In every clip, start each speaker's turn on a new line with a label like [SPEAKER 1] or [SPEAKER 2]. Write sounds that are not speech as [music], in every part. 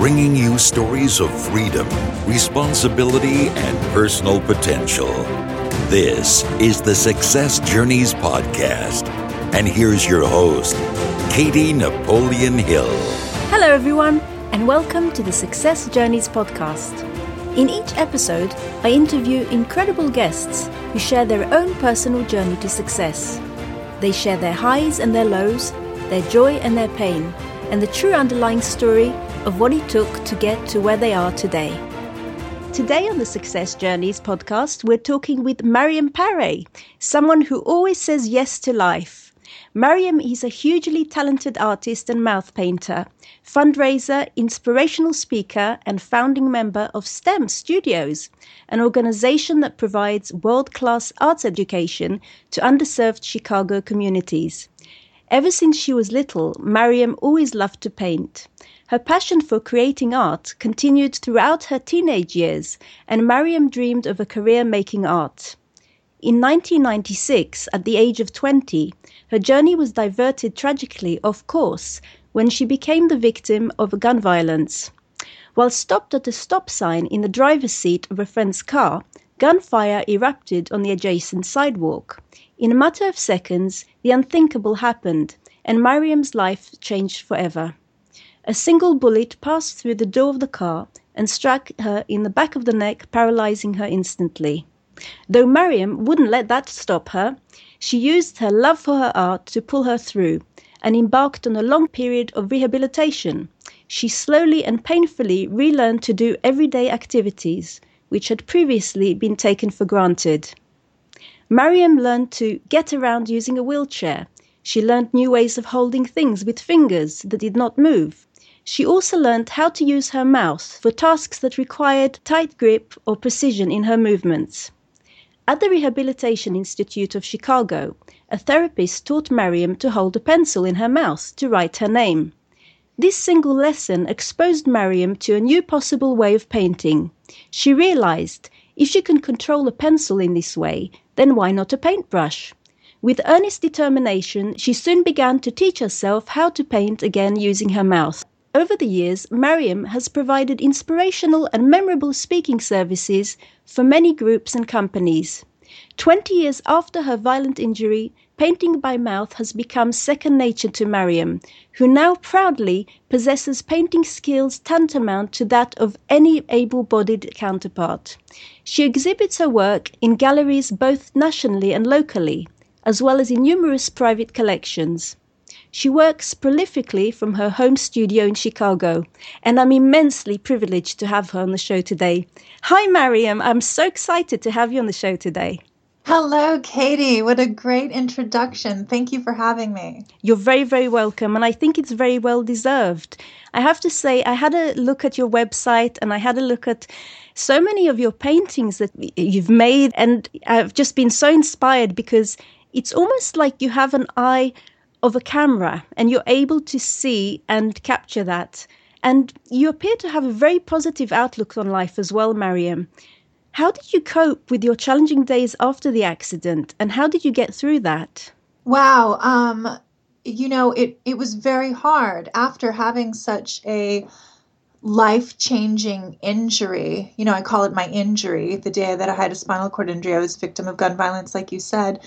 [SPEAKER 1] bringing you stories of freedom, responsibility, and personal potential. This is the Success Journeys Podcast. And here's your host, Katie Napoleon Hill.
[SPEAKER 2] Hello, everyone, and welcome to the Success Journeys Podcast. In each episode, I interview incredible guests who share their own personal journey to success. They share their highs and their lows, their joy and their pain, and the true underlying story of what it took to get to where they are today. Today on the Success Journeys podcast, we're talking with Mariam Paré, someone who always says yes to life. Mariam is a hugely talented artist and mouth painter, fundraiser, inspirational speaker, and founding member of STEAM Studios, an organization that provides world class arts education to underserved Chicago communities. Ever since she was little, Mariam always loved to paint. Her passion for creating art continued throughout her teenage years, and Mariam dreamed of a career making art. In 1996, at the age of 20, her journey was diverted tragically off course when she became the victim of gun violence. While stopped at a stop sign in the driver's seat of a friend's car, gunfire erupted on the adjacent sidewalk. In a matter of seconds, the unthinkable happened, and Mariam's life changed forever. A single bullet passed through the door of the car and struck her in the back of the neck, paralyzing her instantly. Though Mariam wouldn't let that stop her, she used her love for her art to pull her through and embarked on a long period of rehabilitation. She slowly and painfully relearned to do everyday activities which had previously been taken for granted. Mariam learned to get around using a wheelchair. She learned new ways of holding things with fingers that did not move. She also learned how to use her mouth for tasks that required tight grip or precision in her movements. At the Rehabilitation Institute of Chicago, a therapist taught Mariam to hold a pencil in her mouth to write her name. This single lesson exposed Mariam to a new possible way of painting. She realized if she can control a pencil in this way, then why not a paintbrush? With earnest determination, she soon began to teach herself how to paint again using her mouth. Over the years, Mariam has provided inspirational and memorable speaking services for many groups and companies. Twenty years after her violent injury, painting by mouth has become second nature to Mariam, who now proudly possesses painting skills tantamount to that of any able bodied counterpart. She exhibits her work in galleries both nationally and locally, as well as in numerous private collections. She works prolifically from her home studio in Chicago, and I'm immensely privileged to have her on the show today. Hi, Mariam. I'm so excited to have you on the show today.
[SPEAKER 3] Hello, Katie. What a great introduction. Thank you for having me.
[SPEAKER 2] You're very, very welcome, and I think it's very well deserved. I have to say, I had a look at your website and I had a look at so many of your paintings that you've made, and I've just been so inspired because it's almost like you have an eye of a camera and you're able to see and capture that. And you appear to have a very positive outlook on life as well, Mariam. How did you cope with your challenging days after the accident and how did you get through that?
[SPEAKER 3] Wow, um you know, it it was very hard after having such a life-changing injury. You know, I call it my injury. The day that I had a spinal cord injury, I was a victim of gun violence like you said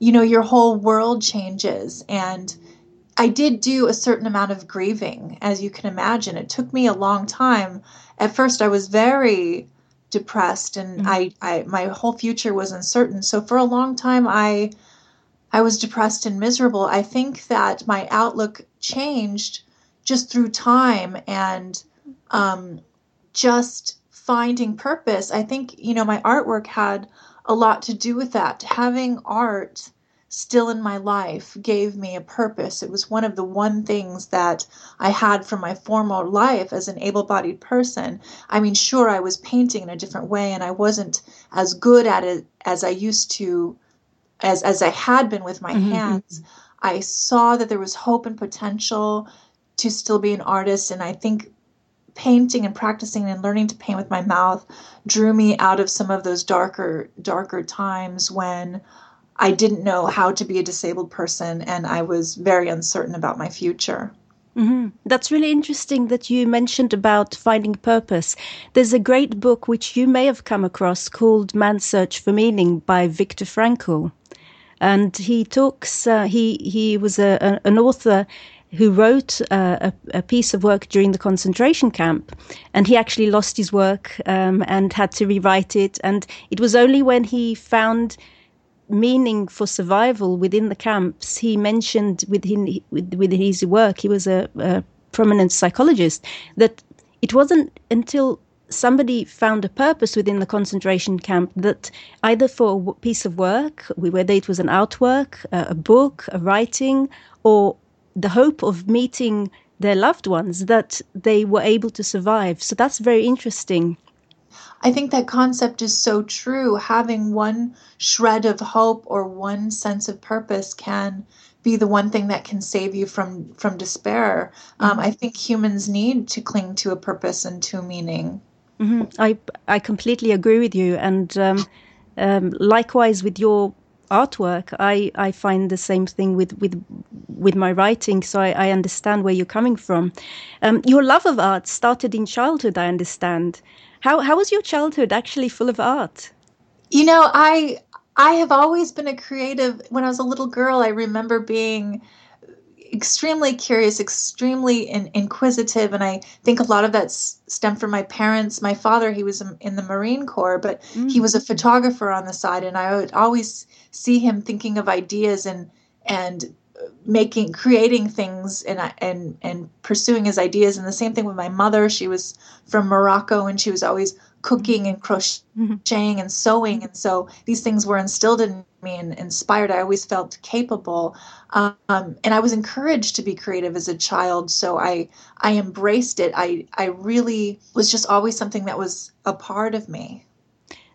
[SPEAKER 3] you know, your whole world changes. And I did do a certain amount of grieving, as you can imagine. It took me a long time. At first, I was very depressed and mm-hmm. I, I my whole future was uncertain. So for a long time I I was depressed and miserable. I think that my outlook changed just through time and um, just finding purpose. I think, you know, my artwork had a lot to do with that. Having art still in my life gave me a purpose. It was one of the one things that I had from my former life as an able bodied person. I mean, sure, I was painting in a different way and I wasn't as good at it as I used to, as, as I had been with my mm-hmm. hands. I saw that there was hope and potential to still be an artist. And I think painting and practicing and learning to paint with my mouth drew me out of some of those darker darker times when I didn't know how to be a disabled person and I was very uncertain about my future.
[SPEAKER 2] Mm-hmm. That's really interesting that you mentioned about finding purpose. There's a great book which you may have come across called Man's Search for Meaning by Viktor Frankl. And he talks, uh, he, he was a, a, an author who wrote uh, a, a, piece of work during the concentration camp. And he actually lost his work um, and had to rewrite it. And it was only when he found meaning for survival within the camps, he mentioned within, within his work, he was a, a prominent psychologist, that it wasn't until somebody found a purpose within the concentration camp that either for a piece of work, whether it was an artwork, a book, a writing, or the hope of meeting their loved ones, that they were able to survive. So that's very interesting.
[SPEAKER 3] I think that concept is so true. Having one shred of hope or one sense of purpose can be the one thing that can save you from from despair. Um, mm-hmm. I think humans need to cling to a purpose and to meaning.
[SPEAKER 2] Mm-hmm. I I completely agree with you, and um, um, likewise with your artwork, I, I find the same thing with with with my writing. So I, I understand where you're coming from. Um, your love of art started in childhood, I understand. How how was your childhood actually full of art?
[SPEAKER 3] You know, I I have always been a creative. When I was a little girl, I remember being extremely curious, extremely in, inquisitive, and I think a lot of that stemmed from my parents. My father, he was in the Marine Corps, but mm-hmm. he was a photographer on the side, and I would always see him thinking of ideas and and making creating things and and and pursuing his ideas and the same thing with my mother she was from Morocco and she was always cooking and mm-hmm. crocheting and sewing and so these things were instilled in me and inspired i always felt capable um, and i was encouraged to be creative as a child so i i embraced it i i really was just always something that was a part of me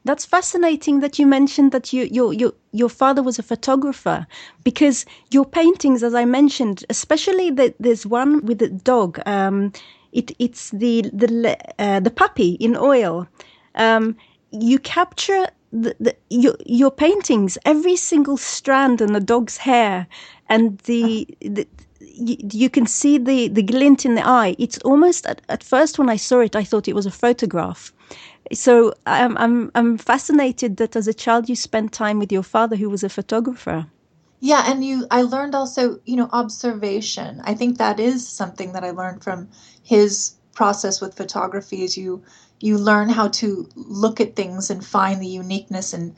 [SPEAKER 2] that's fascinating that you mentioned that you, your, your, your father was a photographer because your paintings, as I mentioned, especially the, there's one with the dog. Um, it, it's the the uh, the puppy in oil. Um, you capture the, the, your your paintings, every single strand on the dog's hair, and the, ah. the you, you, can see the the glint in the eye. It's almost at, at first when I saw it, I thought it was a photograph, so I'm, I'm, I'm fascinated that as a child you spent time with your father who was a photographer.
[SPEAKER 3] Yeah, and you I learned also, you know, observation. I think that is something that I learned from his process with photography is you you learn how to look at things and find the uniqueness and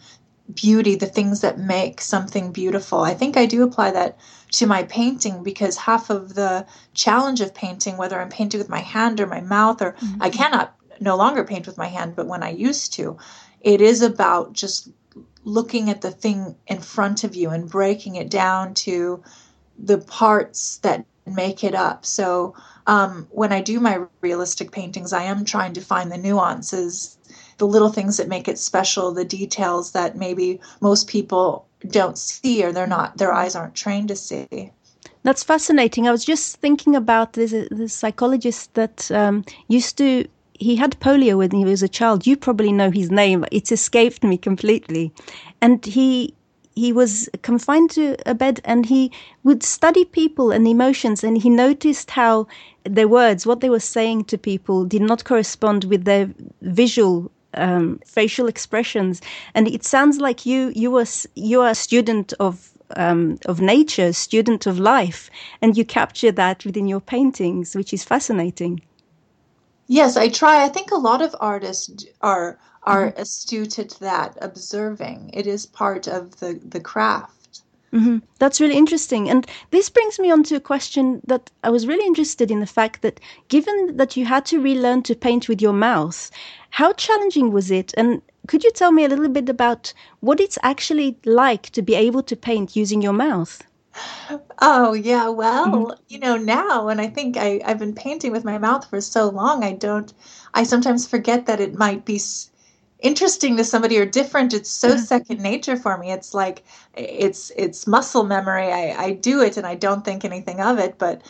[SPEAKER 3] beauty, the things that make something beautiful. I think I do apply that to my painting because half of the challenge of painting, whether I'm painting with my hand or my mouth, or mm-hmm. I cannot no longer paint with my hand, but when I used to, it is about just looking at the thing in front of you and breaking it down to the parts that make it up. So um, when I do my realistic paintings, I am trying to find the nuances, the little things that make it special, the details that maybe most people don't see or they're not, their eyes aren't trained to see.
[SPEAKER 2] That's fascinating. I was just thinking about this, this psychologist that um, used to he had polio when he was a child. You probably know his name. It's escaped me completely. And he he was confined to a bed and he would study people and emotions and he noticed how their words what they were saying to people did not correspond with their visual um, facial expressions and it sounds like you you were you are a student of um, of nature student of life and you capture that within your paintings which is fascinating
[SPEAKER 3] Yes, I try. I think a lot of artists are are mm-hmm. astute at that, observing. It is part of the the craft.
[SPEAKER 2] Mm-hmm. That's really interesting. And this brings me on to a question that I was really interested in the fact that given that you had to relearn to paint with your mouth, how challenging was it? And could you tell me a little bit about what it's actually like to be able to paint using your mouth?
[SPEAKER 3] Oh, yeah. Well, mm-hmm. you know, now, and I think I, I've been painting with my mouth for so long, I don't, I sometimes forget that it might be interesting to somebody or different. It's so mm-hmm. second nature for me. It's like, it's, it's muscle memory. I, I do it and I don't think anything of it, but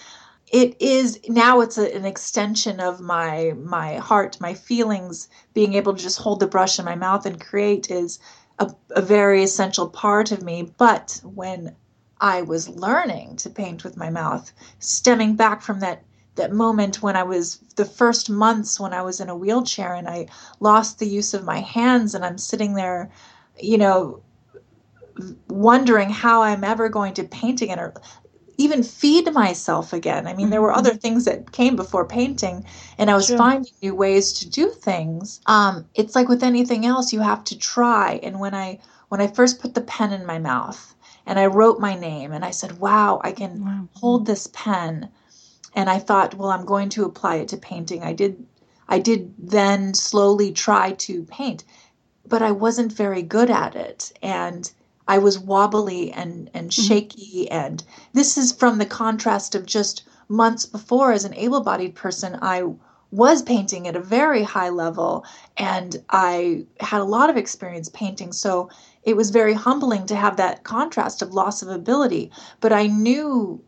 [SPEAKER 3] it is now it's a, an extension of my my heart my feelings being able to just hold the brush in my mouth and create is a, a very essential part of me but when I was learning to paint with my mouth, stemming back from that that moment when I was the first months when I was in a wheelchair and I lost the use of my hands and I'm sitting there, you know, wondering how I'm ever going to paint again or even feed myself again. I mean, there were other mm-hmm. things that came before painting, and I was sure. finding new ways to do things. Um, it's like with anything else, you have to try. And when I when I first put the pen in my mouth and I wrote my name, and I said, "Wow, I can wow. hold this pen," and I thought, "Well, I'm going to apply it to painting." I did. I did then slowly try to paint, but I wasn't very good at it, and I was wobbly and, and mm-hmm. shaky. And this is from the contrast of just months before as an able bodied person, I was painting at a very high level and I had a lot of experience painting. So it was very humbling to have that contrast of loss of ability. But I knew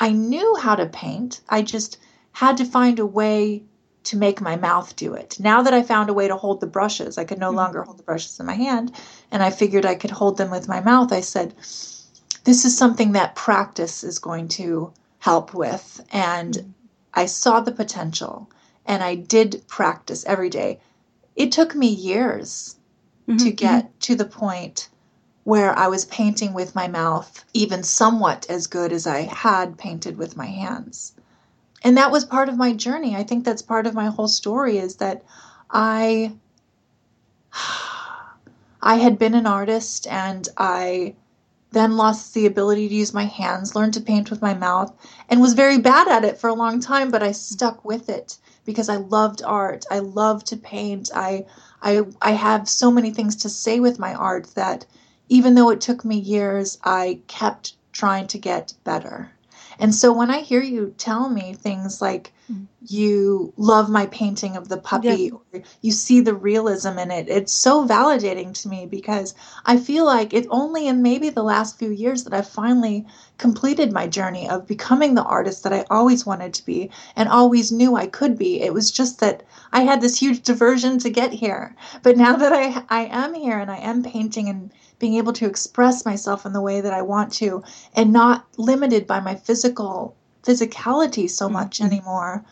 [SPEAKER 3] I knew how to paint. I just had to find a way to make my mouth do it. Now that I found a way to hold the brushes, I could no mm-hmm. longer hold the brushes in my hand, and I figured I could hold them with my mouth. I said, This is something that practice is going to help with. And mm-hmm. I saw the potential, and I did practice every day. It took me years mm-hmm. to get mm-hmm. to the point where I was painting with my mouth, even somewhat as good as I had painted with my hands and that was part of my journey. I think that's part of my whole story is that I I had been an artist and I then lost the ability to use my hands, learned to paint with my mouth, and was very bad at it for a long time, but I stuck with it because I loved art. I love to paint. I I I have so many things to say with my art that even though it took me years, I kept trying to get better. And so when I hear you tell me things like mm. you love my painting of the puppy or you see the realism in it, it's so validating to me because I feel like it's only in maybe the last few years that I've finally completed my journey of becoming the artist that I always wanted to be and always knew I could be. It was just that I had this huge diversion to get here. But now that I I am here and I am painting and being able to express myself in the way that I want to and not limited by my physical physicality so mm-hmm. much mm-hmm. anymore.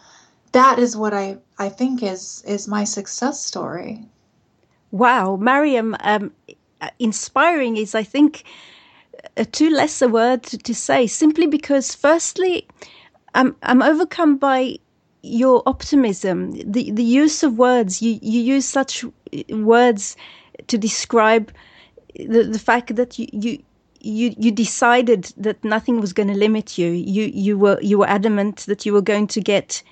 [SPEAKER 3] That is what I, I think is is my success story.
[SPEAKER 2] Wow, Mariam, um, inspiring is I think a too less a word to say simply because firstly I'm I'm overcome by your optimism the the use of words you you use such words to describe the, the fact that you, you you you decided that nothing was going to limit you. You you were you were adamant that you were going to get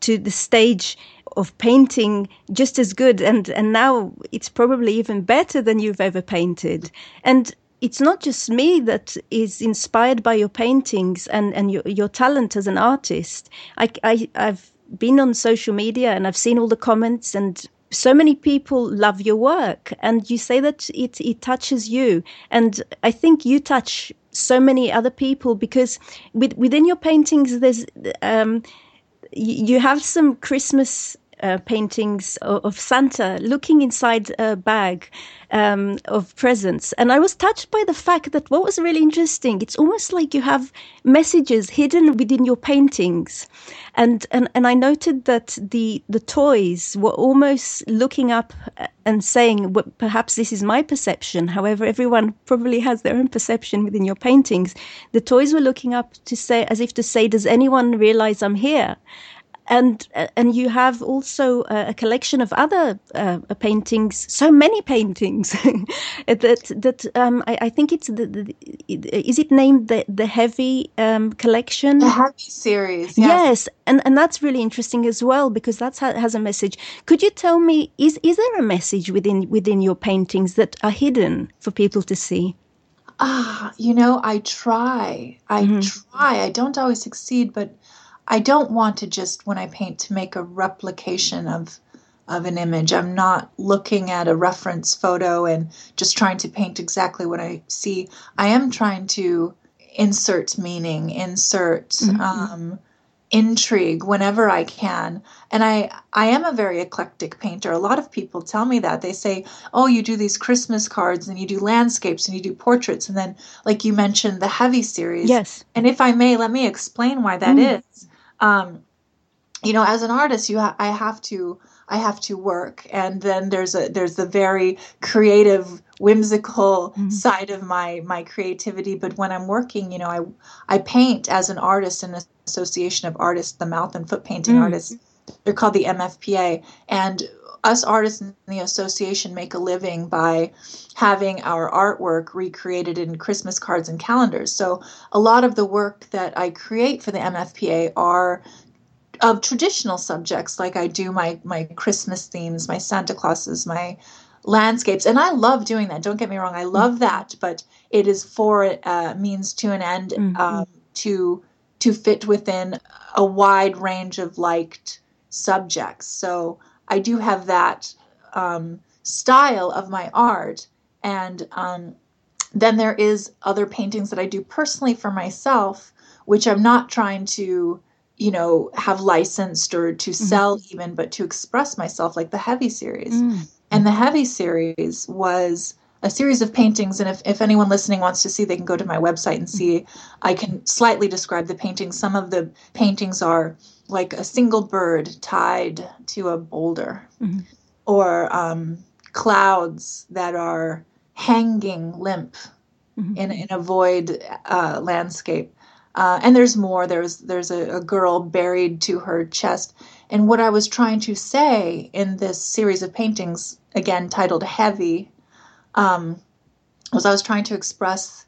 [SPEAKER 2] to the stage of painting just as good and and now it's probably even better than you've ever painted. And it's not just me that is inspired by your paintings and and your your talent as an artist. I I I've been on social media and I've seen all the comments and so many people love your work and you say that it, it touches you. And i think you touch so many other people because with, within your paintings there's um, you, you have some christmas uh, paintings of, Santa looking inside a bag um, of presents. And I was touched by the fact that what was really interesting, it's almost like you have messages hidden within your paintings. And, and, and I noted that the, the toys were almost looking up and saying, well, perhaps this is my perception. However, everyone probably has their own perception within your paintings. The toys were looking up to say, as if to say, does anyone realize I'm here? And and you have also a collection of other uh, paintings, so many paintings [laughs] that that um, I, I, think it's the, the, is it named the the heavy um, collection?
[SPEAKER 3] The heavy series,
[SPEAKER 2] yes. yes, and and that's really interesting as well because that has a message. Could you tell me is is there a message within within your paintings that are hidden for people to see?
[SPEAKER 3] Ah, you know, I try, I mm-hmm. try. I don't always succeed, but I don't want to just when I paint to make a replication of of an image. I'm not looking at a reference photo and just trying to paint exactly what I see. I am trying to insert meaning, insert mm-hmm. um, intrigue whenever I can. And I I am a very eclectic painter. A lot of people tell me that. They say, "Oh, you do these Christmas cards and you do landscapes and you do portraits and then like you mentioned the heavy series."
[SPEAKER 2] Yes.
[SPEAKER 3] And if I may, let me explain why that mm. is um, you know, as an artist, you ha- I have to I have to work, and then there's a there's the very creative, whimsical mm-hmm. side of my my creativity. But when I'm working, you know, I I paint as an artist in the Association of Artists, the Mouth and Foot Painting mm-hmm. Artists. They're called the MFPA, and us artists in the association make a living by having our artwork recreated in Christmas cards and calendars. So a lot of the work that I create for the MFPA are of traditional subjects like I do my my Christmas themes, my Santa Clauses, my landscapes and I love doing that. Don't get me wrong, I love mm-hmm. that, but it is for uh, means to an end mm-hmm. um, to to fit within a wide range of liked subjects. So I do have that um, style of my art, and um, then there is other paintings that I do personally for myself, which I'm not trying to you know have licensed or to mm-hmm. sell even but to express myself like the heavy series mm-hmm. and the heavy series was a series of paintings and if, if anyone listening wants to see they can go to my website and see i can slightly describe the paintings some of the paintings are like a single bird tied to a boulder mm-hmm. or um, clouds that are hanging limp mm-hmm. in, in a void uh, landscape uh, and there's more. There's there's a, a, girl buried to her chest. And what I was trying to say in this series of paintings, again titled "Heavy," um, was I was trying to express.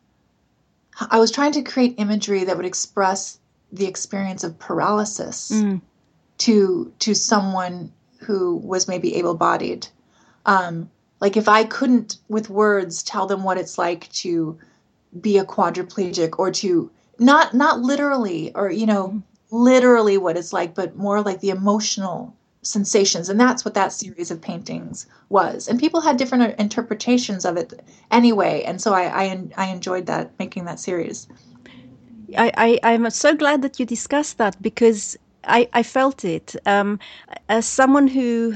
[SPEAKER 3] I was trying to create imagery that would express the experience of paralysis mm. to to someone who was maybe able-bodied. Um, like if I couldn't with words tell them what it's like to be a quadriplegic or to not not literally or you know mm-hmm. literally what it's like but more like the emotional sensations and that's what that series of paintings was and people had different interpretations of it anyway and so i i, I enjoyed that making that series
[SPEAKER 2] I, I i'm so glad that you discussed that because i i felt it um as someone who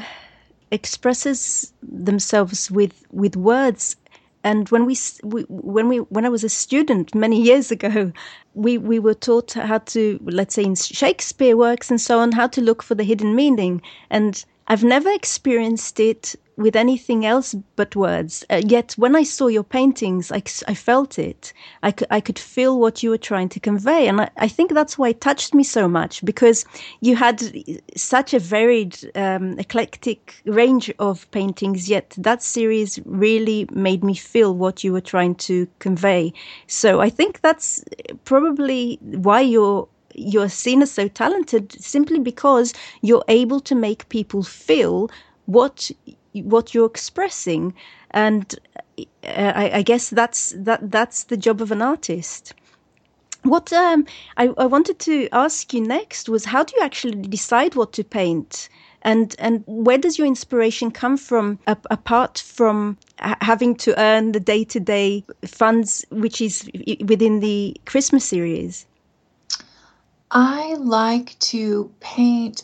[SPEAKER 2] expresses themselves with with words and when we, we, when we when I was a student many [laughs] years ago, we we were taught how to let's say in Shakespeare works and so on how to look for the hidden meaning. And I've never experienced it with anything else but words. Uh, yet when I saw your paintings, I, I felt it. I I could feel what you were trying to convey. And I, I think that's why it touched me so much because you had such a varied, um, eclectic range of paintings, yet that series really made me feel what you were trying to convey. So I think that's probably why you're you're seen as so talented simply because you're able to make people feel what what you're expressing, and uh, I, I, guess that's that that's the job of an artist. What um, I, I wanted to ask you next was how do you actually decide what to paint? and and where does your inspiration come from apart from having to earn the day-to-day funds which is within the christmas series
[SPEAKER 3] i like to paint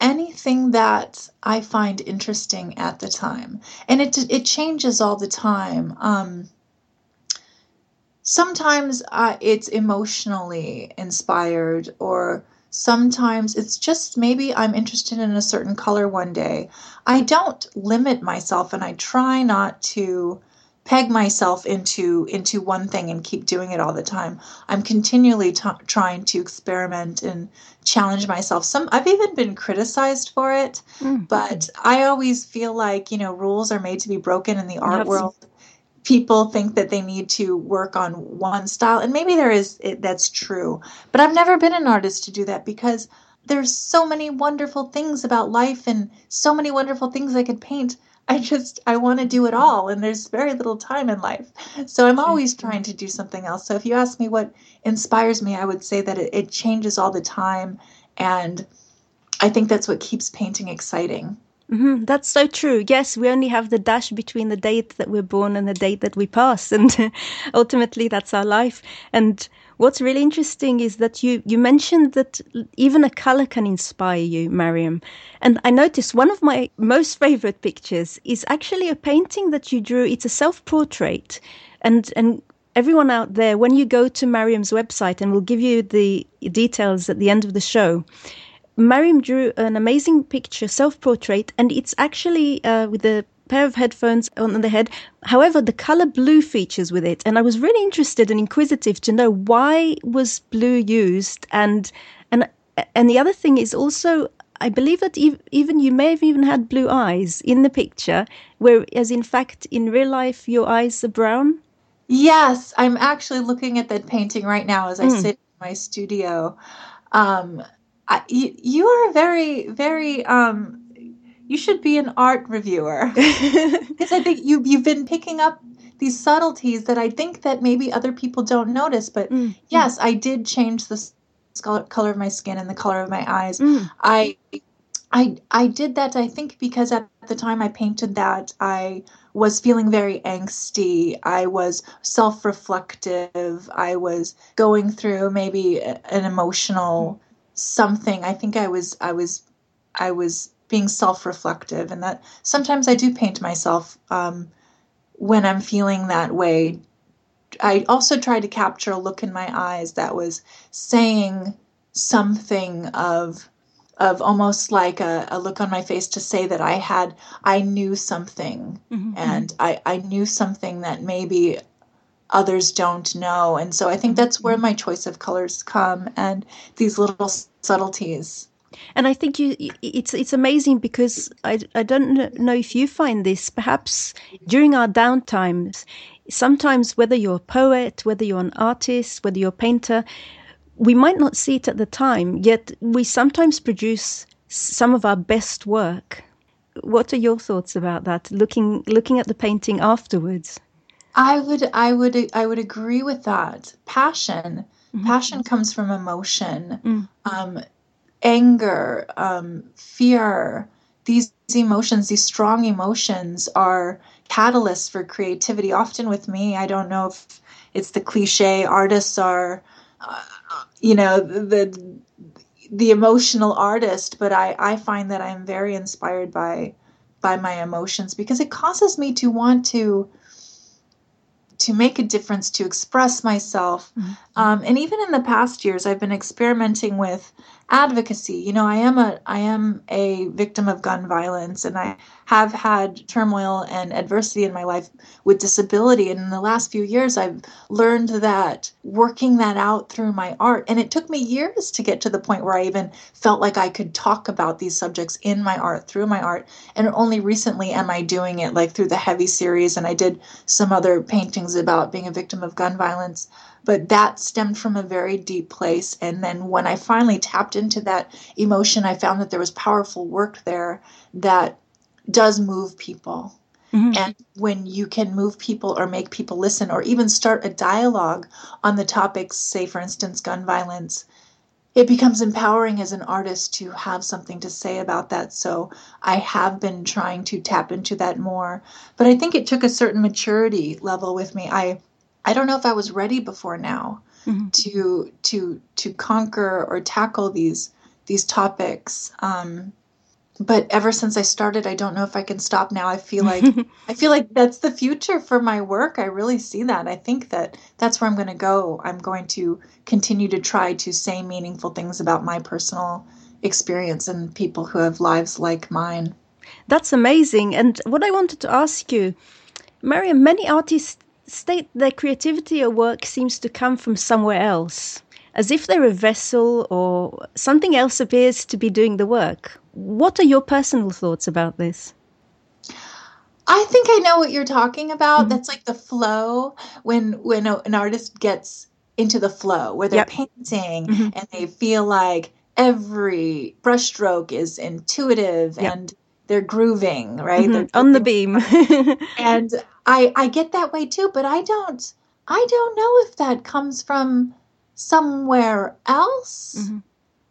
[SPEAKER 3] anything that I find interesting at the time, and it it changes all the time. Um, sometimes uh, it's emotionally inspired, or sometimes it's just maybe I'm interested in a certain color one day. I don't limit myself, and I try not to peg myself into into one thing and keep doing it all the time. I'm continually t- trying to experiment and challenge myself. Some I've even been criticized for it, mm. but I always feel like, you know, rules are made to be broken in the art world. People think that they need to work on one style and maybe there is it, that's true. But I've never been an artist to do that because there's so many wonderful things about life and so many wonderful things I could paint I just I want to do it all and there's very little time in life. So I'm always trying to do something else. So if you ask me what inspires me, I would say that it, it changes all the time and I think that's what keeps painting exciting.
[SPEAKER 2] Mm-hmm. That's so true. Yes, we only have the dash between the date that we're born and the date that we pass, [laughs] and ultimately that's our life. And what's really interesting is that you you mentioned that even a color can inspire you, Mariam. And I noticed one of my most favorite pictures is actually a painting that you drew. It's a self-portrait, and and everyone out there, when you go to Mariam's website, and we'll give you the details at the end of the show Mariam drew an amazing picture, self portrait, and it's actually uh, with a pair of headphones on the head. However, the color blue features with it, and I was really interested and inquisitive to know why was blue used, and and and the other thing is also I believe that even you may have even had blue eyes in the picture, whereas in fact in real life your eyes are brown.
[SPEAKER 3] Yes, I'm actually looking at that painting right now as I mm. sit in my studio. Um, I, you, you are very, very. Um, you should be an art reviewer [laughs] because I think you you've been picking up these subtleties that I think that maybe other people don't notice. But mm. yes, I did change the color of my skin and the color of my eyes. Mm. I I I did that I think because at the time I painted that I was feeling very angsty. I was self-reflective. I was going through maybe an emotional something. I think I was I was I was being self-reflective and that sometimes I do paint myself um, when I'm feeling that way I also tried to capture a look in my eyes that was saying something of of almost like a, a look on my face to say that I had I knew something mm-hmm. and I, I knew something that maybe others don't know. And so I think that's where mm-hmm. my choice of colors come and these little subtleties.
[SPEAKER 2] And I think you, it's it's amazing because I, I don't know if you find this. Perhaps during our downtimes, sometimes whether you're a poet, whether you're an artist, whether you're a painter, we might not see it at the time, yet we sometimes produce some of our best work. What are your thoughts about that? Looking looking at the painting afterwards.
[SPEAKER 3] I would I would I would agree with that. Passion. Mm-hmm. Passion comes from emotion. Mm. Um, anger, um, fear, these emotions, these strong emotions are catalysts for creativity. Often with me, I don't know if it's the cliche artists are, uh, you know, the the emotional artist, but I, I find that I'm very inspired by by my emotions because it causes me to want to to make a difference, to express myself. Mm-hmm. Um, and even in the past years, I've been experimenting with advocacy. You know, I am a I am a victim of gun violence, and I have had turmoil and adversity in my life with disability. And in the last few years, I've learned that working that out through my art, and it took me years to get to the point where I even felt like I could talk about these subjects in my art through my art. And only recently am I doing it, like through the Heavy series, and I did some other paintings about being a victim of gun violence but that stemmed from a very deep place. And then when I finally tapped into that emotion, I found that there was powerful work there that does move people. Mm-hmm. And when you can move people or make people listen or even start a dialogue on the topics, say, for instance, gun violence, it becomes empowering as an artist to have something to say about that. So I have been trying to tap into that more. But I think it took a certain maturity level with me. I I don't know if I was ready before now mm-hmm. to to to conquer or tackle these these topics. Um, but ever since I started, I don't know if I can stop now. I feel like [laughs] I feel like that's the future for my work. I really see that. I think that that's where I'm going to go. I'm going to continue to try to say meaningful things about my personal experience and people who have lives like mine.
[SPEAKER 2] That's amazing. And what I wanted to ask you, Mariam, many artists state their creativity or work seems to come from somewhere else, as if they're a vessel or something else appears to be doing the work. What are your personal thoughts about this?
[SPEAKER 3] I think I know what you're talking about. Mm-hmm. That's like the flow when when a, an artist gets into the flow where they're yep. painting mm-hmm. and they feel like every brushstroke is intuitive yep. and they're grooving, right? Mm-hmm. They're
[SPEAKER 2] on the beam. [laughs]
[SPEAKER 3] and I I get that way too, but I don't I don't know if that comes from somewhere else. Mm-hmm.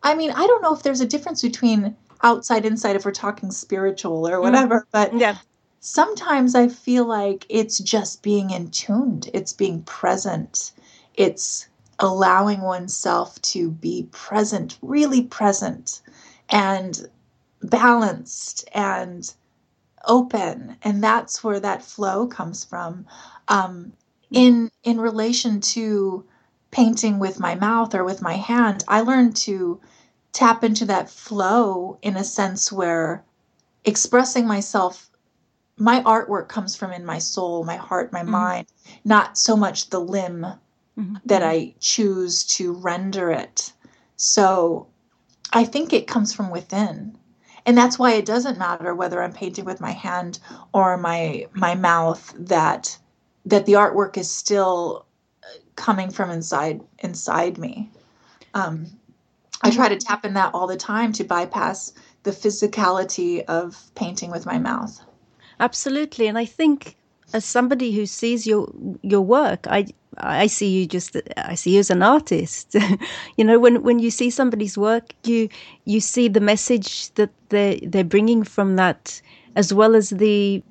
[SPEAKER 3] I mean, I don't know if there's a difference between outside inside if we're talking spiritual or mm-hmm. whatever, mm-hmm. but
[SPEAKER 2] yeah.
[SPEAKER 3] Sometimes I feel like it's just being in tuned. It's being present. It's allowing oneself to be present, really present and balanced and open and that's where that flow comes from um, in in relation to painting with my mouth or with my hand i learned to tap into that flow in a sense where expressing myself my artwork comes from in my soul my heart my mm-hmm. mind not so much the limb mm-hmm. that i choose to render it so i think it comes from within and that's why it doesn't matter whether i'm painting with my hand or my my mouth that that the artwork is still coming from inside inside me um, I try to tap in that all the time to bypass the physicality of painting with my mouth.
[SPEAKER 2] Absolutely, and I think as somebody who sees your your work, I I see you just I see you as an artist. [laughs] you know, when when you see somebody's work, you you see the message that they they're bringing from that, as well as the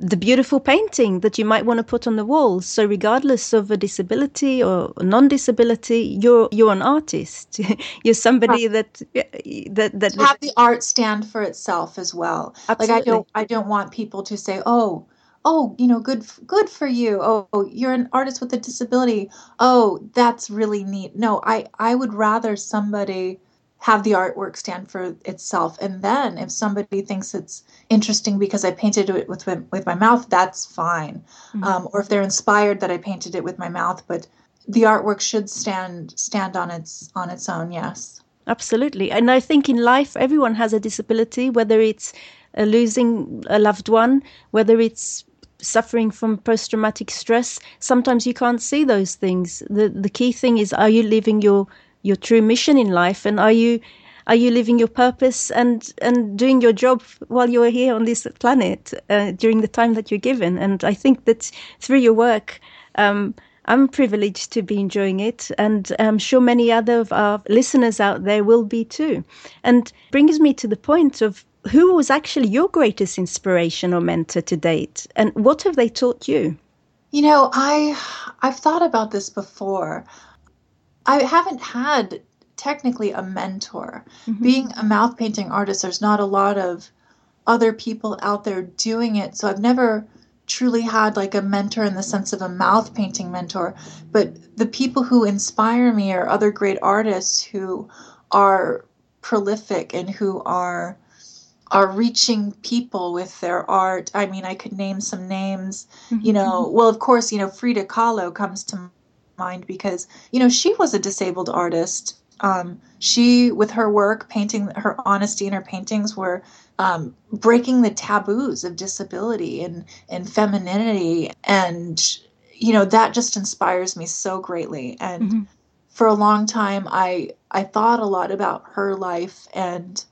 [SPEAKER 2] the beautiful painting that you might want to put on the wall. So regardless of a disability or non-disability, you're you're an artist. [laughs] you're somebody right. that uh, that that
[SPEAKER 3] have the art stand for itself as well. Absolutely. Like I don't I don't want people to say, "Oh, oh, you know, good good for you. Oh, you're an artist with a disability. Oh, that's really neat." No, I I would rather somebody have the artwork stand for itself. And then if somebody thinks it's interesting because I painted it with with my mouth, that's fine. Mm-hmm. Um, or if they're inspired that I painted it with my mouth, but the artwork should stand stand on its on its own. Yes,
[SPEAKER 2] absolutely. And I think in life, everyone has a disability, whether it's uh, losing a loved one, whether it's suffering from post traumatic stress. Sometimes you can't see those things. the The key thing is, are you living your your true mission in life and are you are you living your purpose and and doing your job while you're here on this planet uh, during the time that you're given and i think that through your work um, I'm privileged to be enjoying it, and I'm sure many other of our listeners out there will be too. And brings me to the point of who was actually your greatest inspiration or mentor to date, and what have they taught you?
[SPEAKER 3] You know, I I've thought about this before. I haven't had technically a mentor. Mm-hmm. Being a mouth painting artist, there's not a lot of other people out there doing it. So I've never truly had like a mentor in the sense of a mouth painting mentor. But the people who inspire me are other great artists who are prolific and who are are reaching people with their art. I mean, I could name some names, mm-hmm. you know. Well, of course, you know, Frida Kahlo comes to mind because you know she was a disabled artist um, she with her work painting her honesty in her paintings were um, breaking the taboos of disability and and femininity and you know that just inspires me so greatly and mm-hmm. for a long time i i thought a lot about her life and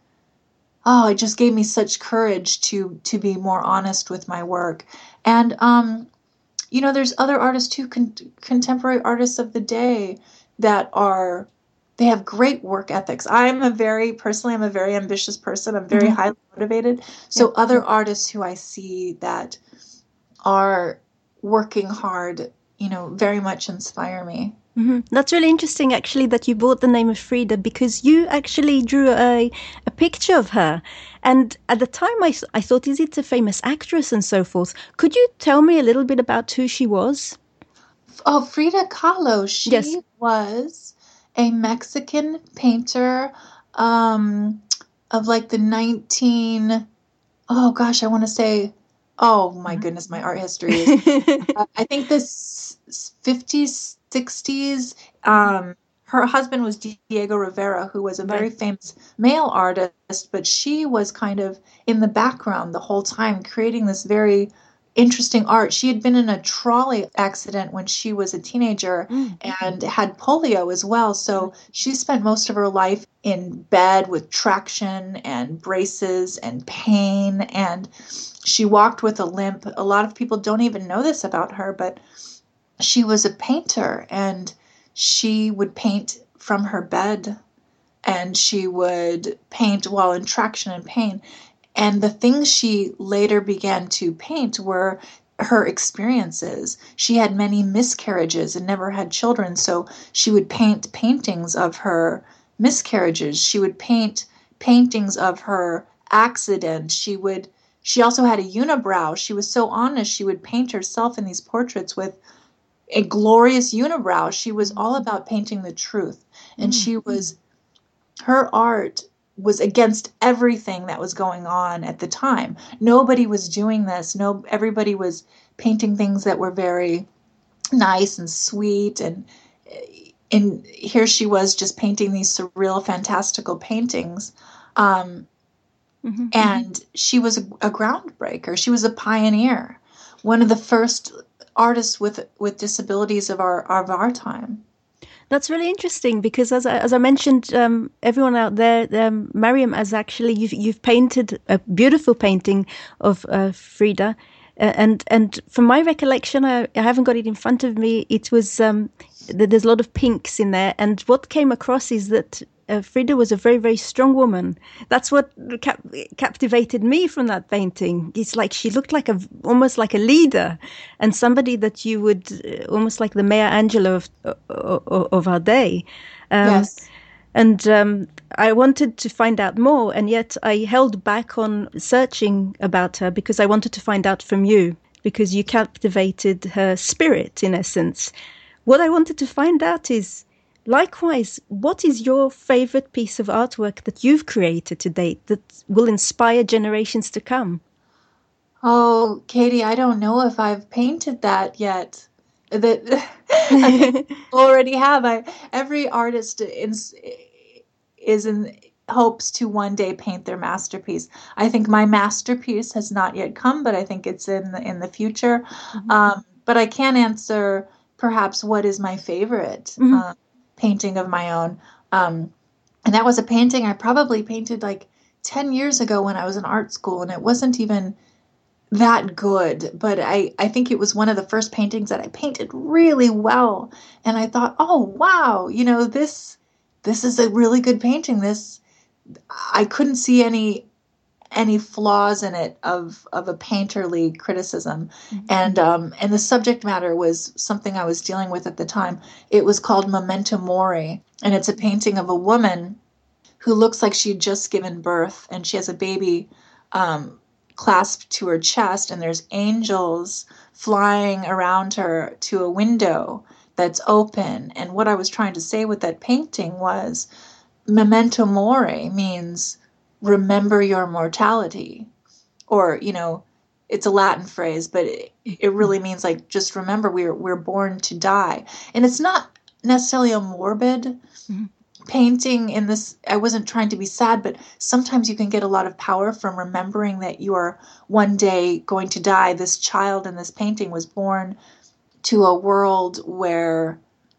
[SPEAKER 3] oh it just gave me such courage to to be more honest with my work and um you know, there's other artists too, con- contemporary artists of the day that are they have great work ethics. I'm a very personally, I'm a very ambitious person. I'm very mm-hmm. highly motivated. So yeah. other artists who I see that are working hard, you know, very much inspire me.
[SPEAKER 2] Mm-hmm. That's really interesting, actually, that you brought the name of Frida because you actually drew a, a picture of her. And at the time, I, I thought, is it a famous actress and so forth? Could you tell me a little bit about who she was?
[SPEAKER 3] Oh, Frida Kahlo. She yes. was a Mexican painter um, of like the 19, oh gosh, I want to say, oh my mm-hmm. goodness, my art [laughs] history is, uh, I think this 50s, 60s. Um, her husband was Diego Rivera, who was a very famous male artist, but she was kind of in the background the whole time, creating this very interesting art. She had been in a trolley accident when she was a teenager mm. and had polio as well. So she spent most of her life in bed with traction and braces and pain. And she walked with a limp. A lot of people don't even know this about her, but she was a painter and she would paint from her bed and she would paint while in traction and pain. And the things she later began to paint were her experiences. She had many miscarriages and never had children, so she would paint paintings of her miscarriages. She would paint paintings of her accident. She would she also had a unibrow. She was so honest. She would paint herself in these portraits with a glorious unibrow. She was all about painting the truth. And mm. she was her art was against everything that was going on at the time. Nobody was doing this. No, everybody was painting things that were very nice and sweet and and here she was just painting these surreal fantastical paintings um, mm-hmm. and she was a, a, groundbreaker she was a pioneer one of the first artists with with disabilities of our of our time
[SPEAKER 2] that's really interesting because, as I, as I mentioned, um, everyone out there, um, Mariam has actually you've you've painted a beautiful painting of uh, Frida, uh, and and from my recollection, I, I, haven't got it in front of me. It was um, there's a lot of pinks in there, and what came across is that uh, Frida was a very very strong woman. That's what cap- captivated me from that painting. It's like she looked like a almost like a leader, and somebody that you would uh, almost like the Maya Angelou of of, of our day.
[SPEAKER 3] Um, yes
[SPEAKER 2] and um, I wanted to find out more, and yet I held back on searching about her because I wanted to find out from you, because you captivated her spirit in essence. What I wanted to find out is likewise, what is your favorite piece of artwork that you've created to date that will inspire generations to come?
[SPEAKER 3] Oh, Katie, I don't know if I've painted that yet that I [laughs] already have. I every artist is is in hopes to one day paint their masterpiece. I think my masterpiece has not yet come, but I think it's in the, in the future. Mm-hmm. Um, but I can answer perhaps what is my favorite mm-hmm. uh, painting of my own. Um, and that was a painting I probably painted like 10 years ago when I was in art school, and it wasn't even that good, but I, I think it was one of the first paintings that I painted really well. And I thought, oh wow, you know, this this is a really good painting. This I couldn't see any any flaws in it of of a painterly criticism mm-hmm. and um and the subject matter was something i was dealing with at the time it was called memento mori and it's a painting of a woman who looks like she'd just given birth and she has a baby um clasped to her chest, and there's angels flying around her to a window that's open. And what I was trying to say with that painting was memento mori means remember your mortality. Or, you know, it's a Latin phrase, but it, it really means like just remember we're we're born to die. And it's not necessarily a morbid mm-hmm painting in this i wasn't trying to be sad but sometimes you can get a lot of power from remembering that you are one day going to die this child in this painting was born to a world where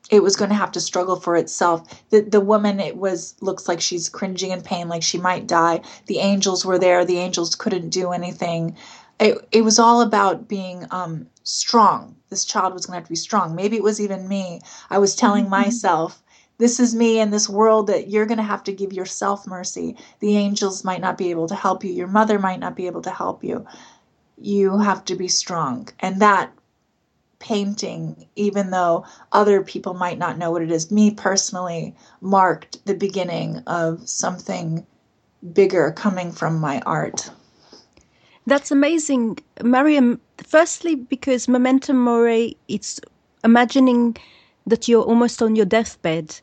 [SPEAKER 3] it was going to have to struggle for itself the the woman it was looks like she's cringing in pain like she might die the angels were there the angels couldn't do anything it, it was all about being um, strong this child was going to have to be strong maybe it was even me i was telling mm-hmm. myself this is me in this world that you're going to have to give yourself mercy. The angels might not be able to help you. Your mother might not be able to help you. You have to be strong. And that painting, even though other people might not know what it is, me personally marked the beginning of something bigger coming from my art.
[SPEAKER 2] That's amazing, Mariam. Firstly, because memento mori, it's imagining that you're almost on your deathbed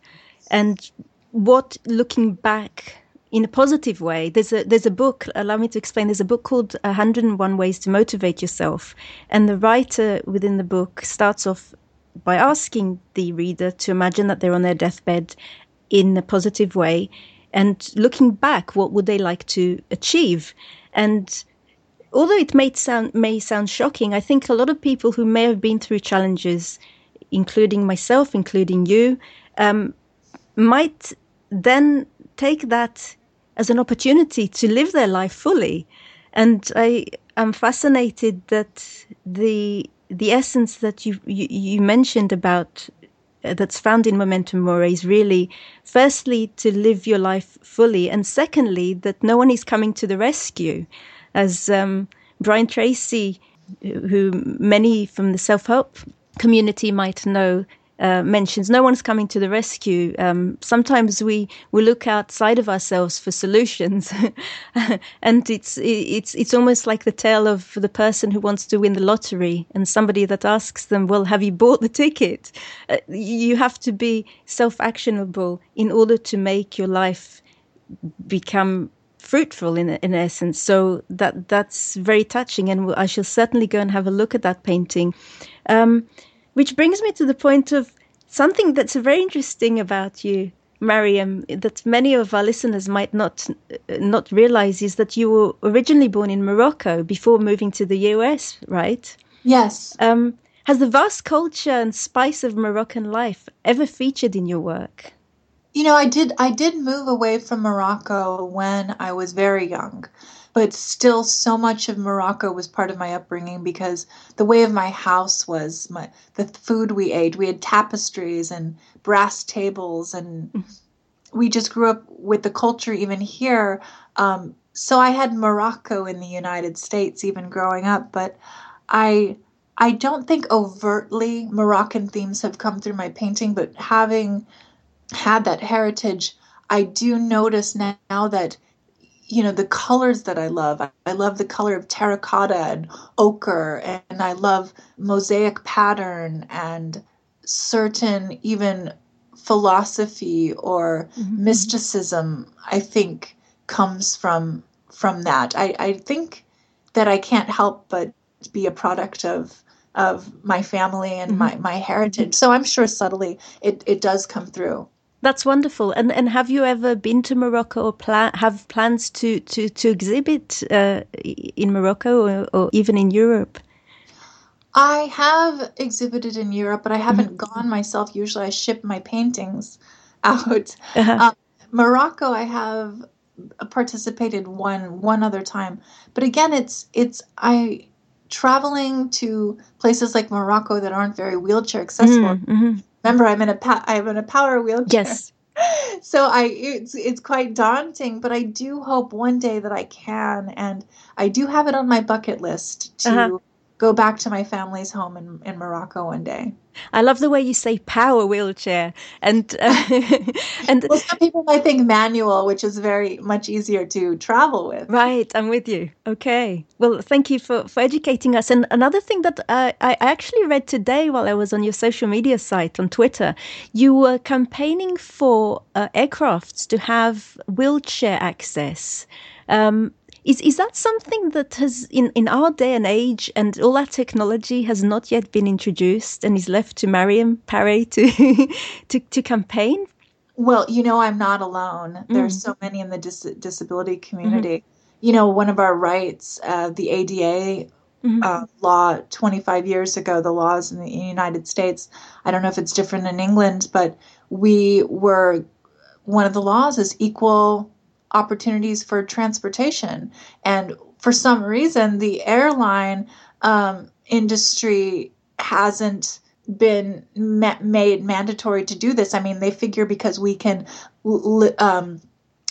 [SPEAKER 2] and what looking back in a positive way there's a there's a book allow me to explain there's a book called 101 ways to motivate yourself. And the writer within the book starts off by asking the reader to imagine that they're on their deathbed in a positive way and looking back what would they like to achieve? And although it may sound may sound shocking i think a lot of people who may have been through challenges including myself, including you, um, might then take that as an opportunity to live their life fully. And I am fascinated that the the essence that you you, you mentioned about uh, that's found in memento mori is really, firstly, to live your life fully, and secondly, that no one is coming to the rescue. As um, Brian Tracy, who many from the self help community might know uh, mentions no one's coming to the rescue. Um, sometimes we, we look outside of ourselves for solutions, [laughs] and it's it's it's almost like the tale of the person who wants to win the lottery and somebody that asks them, "Well, have you bought the ticket?" Uh, you have to be self actionable in order to make your life become fruitful in in essence. So that that's very touching, and I shall certainly go and have a look at that painting. Um, which brings me to the point of something that's very interesting about you, Mariam, that many of our listeners might not not realize is that you were originally born in Morocco before moving to the US, right?
[SPEAKER 3] Yes.
[SPEAKER 2] Um, has the vast culture and spice of Moroccan life ever featured in your work?
[SPEAKER 3] You know, I did I did move away from Morocco when I was very young, but still so much of Morocco was part of my upbringing because the way of my house was my the food we ate. We had tapestries and brass tables and mm. we just grew up with the culture even here. Um, so I had Morocco in the United States even growing up, but I I don't think overtly Moroccan themes have come through my painting, but having had that heritage, I do notice now that you know the colors that I love. I love the color of terracotta and ochre, and I love mosaic pattern and certain even philosophy or mm-hmm. mysticism. I think comes from from that. I, I think that I can't help but be a product of of my family and mm-hmm. my, my heritage. So I'm sure subtly it, it does come through.
[SPEAKER 2] That's wonderful. And and have you ever been to Morocco or plan have plans to to to exhibit uh, in Morocco or, or, even in Europe?
[SPEAKER 3] I have exhibited in Europe, but I haven't mm-hmm. gone myself. Usually, I ship my paintings [laughs] out. Uh-huh. Um, Morocco, I have participated one one other time, but again, it's it's I traveling to places like Morocco that aren't very wheelchair accessible. Mm, mm-hmm remember I'm in a pa- I'm in a power wheelchair.
[SPEAKER 2] Yes. [laughs]
[SPEAKER 3] So I it's it's quite daunting, but I do hope one day that I can, and I do have it on my bucket list to uh-huh go back to my family's home in, in Morocco one day.
[SPEAKER 2] I love the way you say power wheelchair, and uh, [laughs] and
[SPEAKER 3] well, some people might think manual, which is very much easier to travel with.
[SPEAKER 2] Right, I'm with you. Okay, well, thank you for for educating us. And another thing that uh, I actually read today while I was on your social media site on Twitter, you were campaigning for uh, aircrafts to have wheelchair access. Um, is is that something that has in, in our day and age and all that technology has not yet been introduced and is left to Mariam Paré to [laughs] to to campaign?
[SPEAKER 3] Well, you know, I'm not alone. Mm. There's so many in the dis- disability community. Mm-hmm. You know, one of our rights, uh, the ADA Mm-hmm. Uh, law 25 years ago, the laws in the United States. I don't know if it's different in England, but we were one of the laws is equal opportunities for transportation. And for some reason, the airline um, industry hasn't been ma- made mandatory to do this. I mean, they figure because we can um,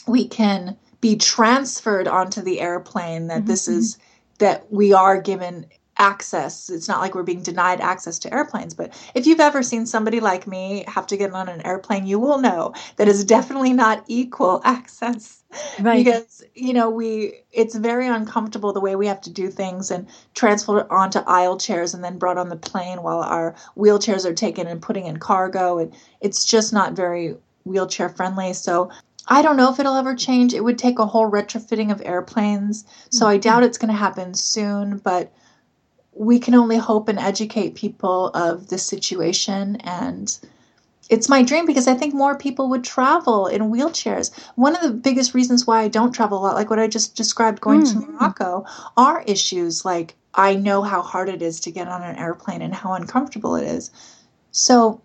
[SPEAKER 3] we can be transferred onto the airplane that mm-hmm. this is that we are given access. It's not like we're being denied access to airplanes. But if you've ever seen somebody like me have to get on an airplane, you will know that is definitely not equal [laughs] access. Right. Because, you know, we it's very uncomfortable the way we have to do things and transfer onto aisle chairs and then brought on the plane while our wheelchairs are taken and putting in cargo. And it's just not very wheelchair friendly. So I don't know if it'll ever change. It would take a whole retrofitting of airplanes. So I doubt mm-hmm. it's going to happen soon, but we can only hope and educate people of this situation and it's my dream because I think more people would travel in wheelchairs. One of the biggest reasons why I don't travel a lot, like what I just described going mm. to hmm. Morocco, are issues like I know how hard it is to get on an airplane and how uncomfortable it is. So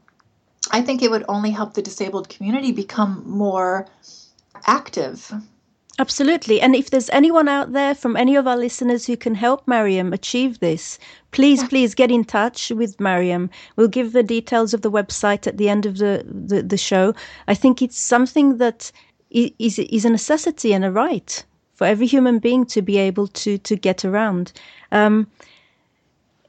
[SPEAKER 3] I think it would only help the disabled community become more active
[SPEAKER 2] Absolutely. And if there's anyone out there from any of our listeners who can help Mariam achieve this, please, yeah. please get in touch with Mariam. We'll give the details of the website at the end of the, the, the show. I think it's something that is, is a necessity and a right for every human being to be able to, to get around. Um,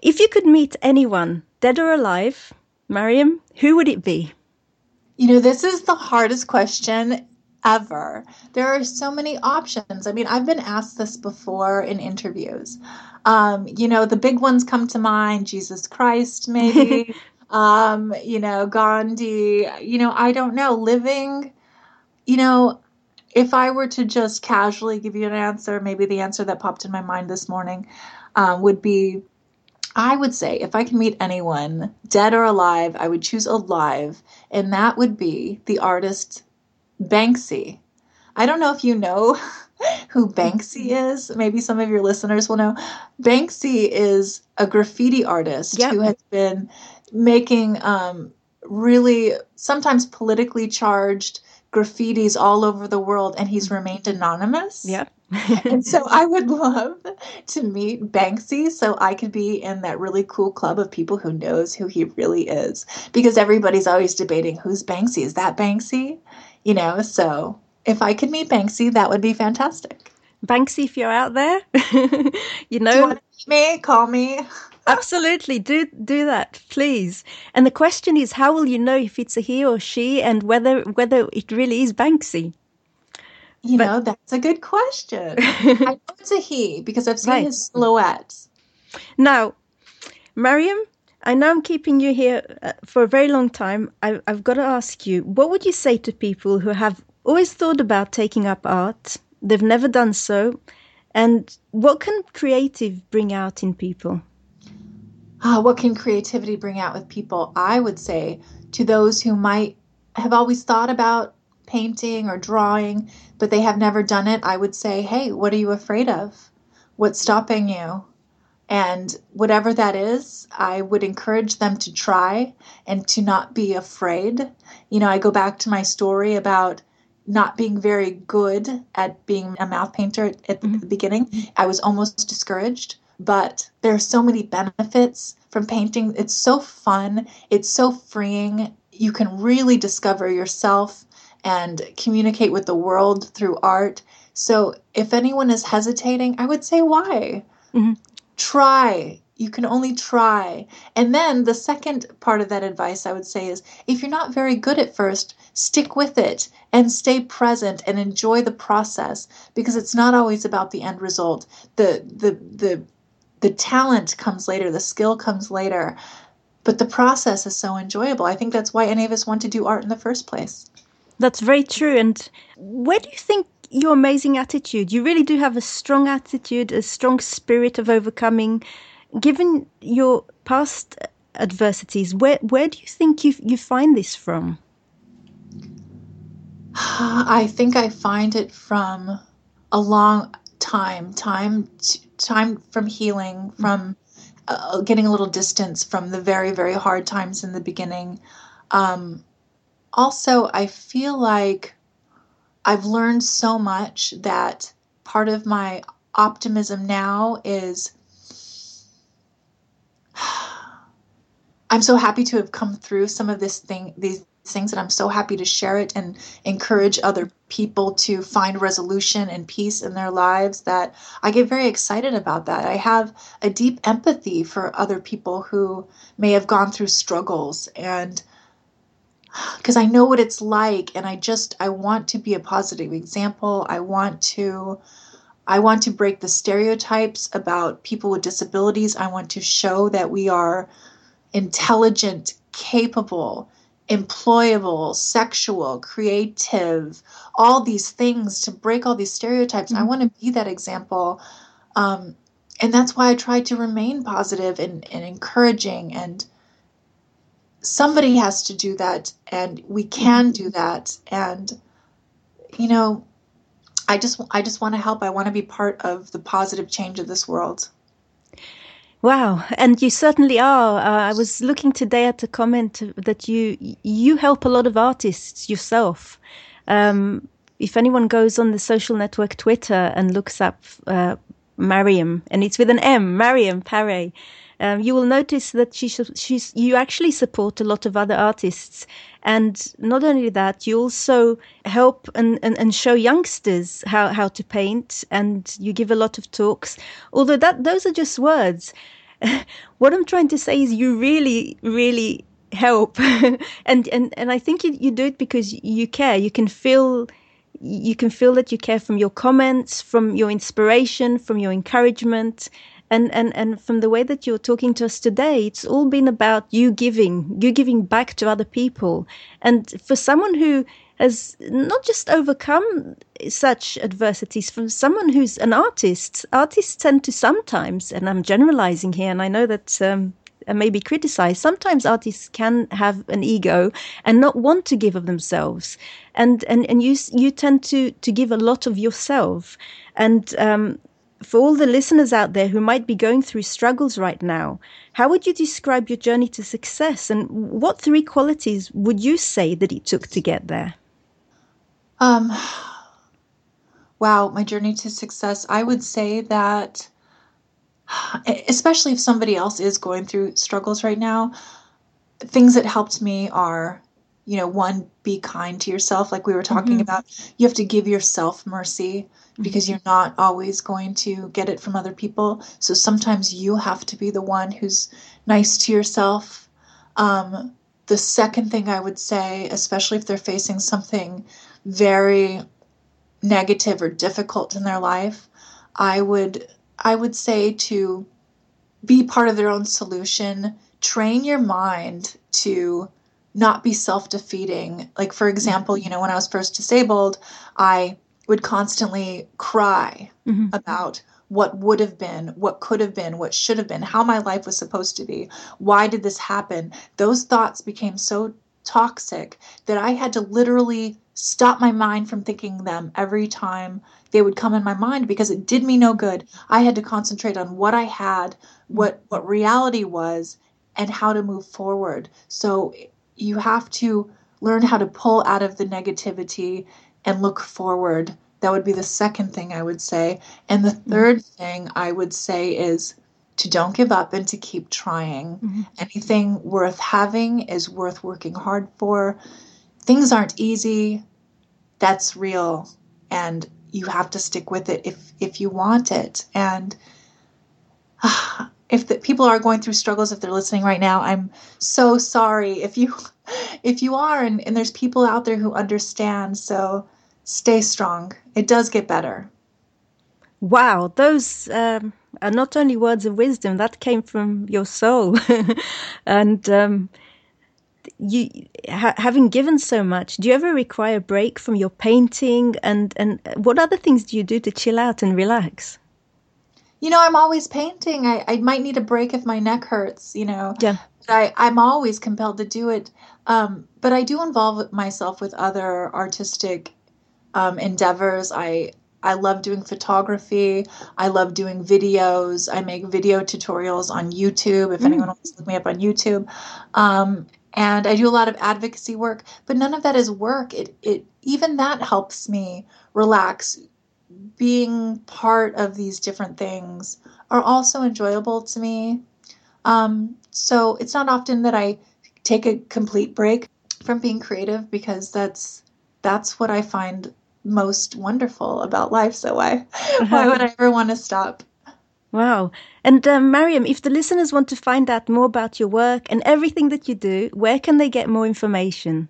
[SPEAKER 2] if you could meet anyone, dead or alive, Mariam, who would it be?
[SPEAKER 3] You know, this is the hardest question ever. There are so many options. I mean, I've been asked this before in interviews. Um, you know, the big ones come to mind Jesus Christ, maybe, [laughs] um, you know, Gandhi, you know, I don't know. Living, you know, if I were to just casually give you an answer, maybe the answer that popped in my mind this morning um, would be I would say if I can meet anyone, dead or alive, I would choose alive, and that would be the artist Banksy. I don't know if you know [laughs] who Banksy is. Maybe some of your listeners will know. Banksy is a graffiti artist yep. who has been making um, really sometimes politically charged graffitis all over the world, and he's remained anonymous.
[SPEAKER 2] Yeah.
[SPEAKER 3] and so [laughs] I would love to meet Banksy so I could be in that really cool club of people who knows who he really is because everybody's always debating who's Banksy is that Banksy you know so if I could meet Banksy that would be fantastic
[SPEAKER 2] Banksy if you're out there [laughs] you know
[SPEAKER 3] you me call me [laughs]
[SPEAKER 2] absolutely do do that please and the question is how will you know if it's a he or she and whether whether it really is Banksy
[SPEAKER 3] you but, know, that's a good question. [laughs] I know it's a he because I've seen right. his silhouette.
[SPEAKER 2] Now, Mariam, I know I'm keeping you here uh, for a very long time. I, I've got to ask you, what would you say to people who have always thought about taking up art, they've never done so, and what can creative bring out in people?
[SPEAKER 3] Uh, what can creativity bring out with people? I would say to those who might have always thought about painting or drawing, but they have never done it, I would say, hey, what are you afraid of? What's stopping you? And whatever that is, I would encourage them to try and to not be afraid. You know, I go back to my story about not being very good at being a mouth painter at the mm-hmm. beginning. I was almost discouraged, but there are so many benefits from painting. It's so fun, it's so freeing. You can really discover yourself and communicate with the world through art. So if anyone is hesitating, I would say why? Mm-hmm. Try. You can only try. And then the second part of that advice I would say is if you're not very good at first, stick with it and stay present and enjoy the process because it's not always about the end result. The the the the talent comes later, the skill comes later, but the process is so enjoyable. I think that's why any of us want to do art in the first place.
[SPEAKER 2] That's very true. And where do you think your amazing attitude? You really do have a strong attitude, a strong spirit of overcoming. Given your past adversities, where where do you think you you find this from? [sighs]
[SPEAKER 3] I think I find it from a long time, time, time from healing, from uh, getting a little distance from the very, very hard times in the beginning. Um, also, I feel like I've learned so much that part of my optimism now is [sighs] I'm so happy to have come through some of this thing these things and I'm so happy to share it and encourage other people to find resolution and peace in their lives that I get very excited about that. I have a deep empathy for other people who may have gone through struggles and because I know what it's like and I just I want to be a positive example. I want to I want to break the stereotypes about people with disabilities. I want to show that we are intelligent, capable, employable, sexual, creative, all these things to break all these stereotypes. Mm-hmm. I want to be that example. Um, and that's why I try to remain positive and, and encouraging and somebody has to do that and we can do that. And you know i just i just want to help. I want to be part of the positive change of this world.
[SPEAKER 2] Wow. And you certainly are. Uh, i was looking today at a comment that you you help a lot of artists yourself. Um, if anyone goes on the social network twitter and looks up uh, mariam and it's with an m mariam Paré um, you will notice that she, she's, you actually support a lot of other artists. And not only that, you also help and, and, and show youngsters how, how to paint, and you give a lot of talks. Although that those are just words. [laughs] what I'm trying to say is you really, really help. [laughs] and, and, and I think you, you do it because you care. You can feel you can feel that you care from your comments, from your inspiration, from your encouragement, and and and from the way that you're talking to us today it's all been about you giving you giving back to other people and for someone who has not just overcome such adversities from someone who's an artist. Artists tend to sometimes, and I'm generalizing here, and I know that um, I may be criticized. Sometimes artists can have an ego and not want to give of themselves, and and and you you tend to to give a lot of yourself, and um, for all the listeners out there who might be going through struggles right now, how would you describe your journey to success and what three qualities would you say that it took to get there?
[SPEAKER 3] Um, wow, my journey to success. I would say that, especially if somebody else is going through struggles right now, things that helped me are you know, one, be kind to yourself, like we were talking mm-hmm. about. You have to give yourself mercy because mm-hmm. you're not always going to get it from other people. So sometimes you have to be the one who's nice to yourself. Um, the second thing I would say, especially if they're facing something very negative or difficult in their life, I would I would say to be part of their own solution. Train your mind to not be self defeating. Like, for example, you know, when I was first disabled, I would constantly cry mm-hmm. about what would have been, what could have been, what should have been, how my life was supposed to be. Why did this happen? Those thoughts became so toxic that I had to literally stop my mind from thinking them every time they would come in my mind because it did me no good. I had to concentrate on what I had, what what reality was and how to move forward. So you have to learn how to pull out of the negativity and look forward. That would be the second thing I would say. And the mm-hmm. third thing I would say is to don't give up and to keep trying. Mm-hmm. Anything worth having is worth working hard for. Things aren't easy. That's real. And you have to stick with it if if you want it. And [sighs] uh, if the people are going through struggles if they're listening right now i'm so sorry if you [laughs] if you are and, and there's people out there who understand so stay strong. It does get better.
[SPEAKER 2] Wow those um, are not only words of wisdom that came from your soul. [laughs] And um, you ha- having given so much do you ever require a break from your painting? And and what other things do you do to chill out and relax
[SPEAKER 3] you know, I'm always painting. I, I might need a break if my neck hurts, you know.
[SPEAKER 2] Yeah.
[SPEAKER 3] I, I'm always compelled to do it. Um, but I do involve myself with other artistic um, endeavors. I I love doing photography. I love doing videos. I make video tutorials on YouTube. If mm. anyone wants to look me up on YouTube, um, and I do a lot of advocacy work. But none of that is work. It it even that helps me relax being part of these different things are also enjoyable to me. Um, so it's not often that I take a complete break from being creative because that's that's what I find most wonderful about life. So why [laughs] why would I ever want to stop?
[SPEAKER 2] Wow. And uh, Mariam, if the listeners want to find out more about your work and everything that you do, where can they get more information?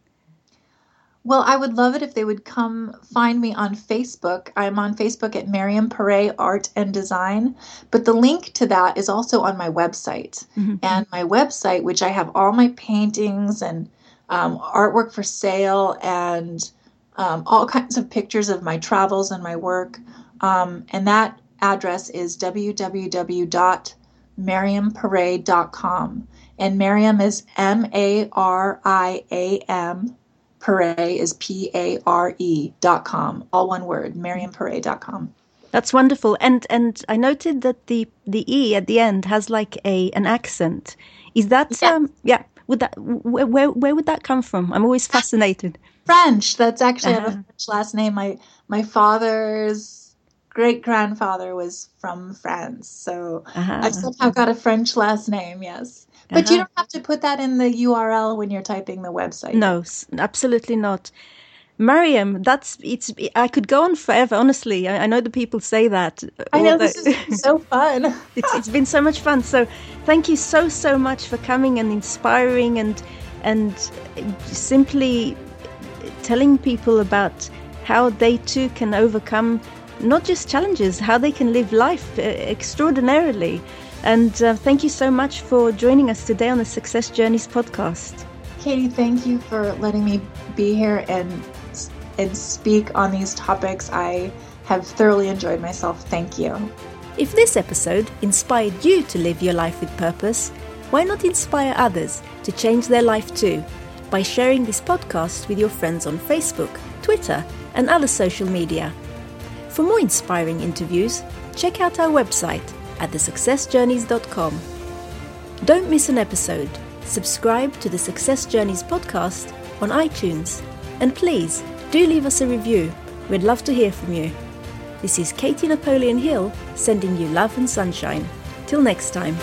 [SPEAKER 3] Well, I would love it if they would come find me on Facebook. I'm on Facebook at Mariam Pare Art and Design, but the link to that is also on my website. Mm-hmm. And my website, which I have all my paintings and um, artwork for sale and um, all kinds of pictures of my travels and my work. Um, and that address is www.mariampare.com. And Mariam is M A R I A M Pare is P A R E dot com, all one word, MariamPare dot com.
[SPEAKER 2] That's wonderful. And and I noted that the the E at the end has like a an accent. Is that yeah. um yeah, would that where, where where would that come from? I'm always fascinated.
[SPEAKER 3] French. That's actually uh-huh. I have a. French last name. My my father's great grandfather was from France. So uh-huh. I've somehow got a French last name, yes. But uh-huh. you don't have to put that in the URL when you're typing the website.
[SPEAKER 2] No, absolutely not. Mariam, that's it's. I could go on forever. Honestly, I, I know the people say that.
[SPEAKER 3] I know this is [laughs] so fun.
[SPEAKER 2] it's, it's been so much fun. So, thank you so so much for coming and inspiring and and simply telling people about how they too can overcome not just challenges, how they can live life uh, extraordinarily. And uh, thank you so much for joining us today on the Success Journeys podcast.
[SPEAKER 3] Katie, thank you for letting me be here and and speak on these topics. I have thoroughly enjoyed myself. Thank you.
[SPEAKER 2] If this episode inspired you to live your life with purpose, why not inspire others to change their life too by sharing this podcast with your friends on Facebook, Twitter, and other social media? For more inspiring interviews, check out our website at thesuccessjourneys.com. Don't miss an episode. Subscribe to the Success Journeys podcast on iTunes. And please do leave us a review. We'd love to hear from you. This is Katie Napoleon Hill sending you love and sunshine. Till next time.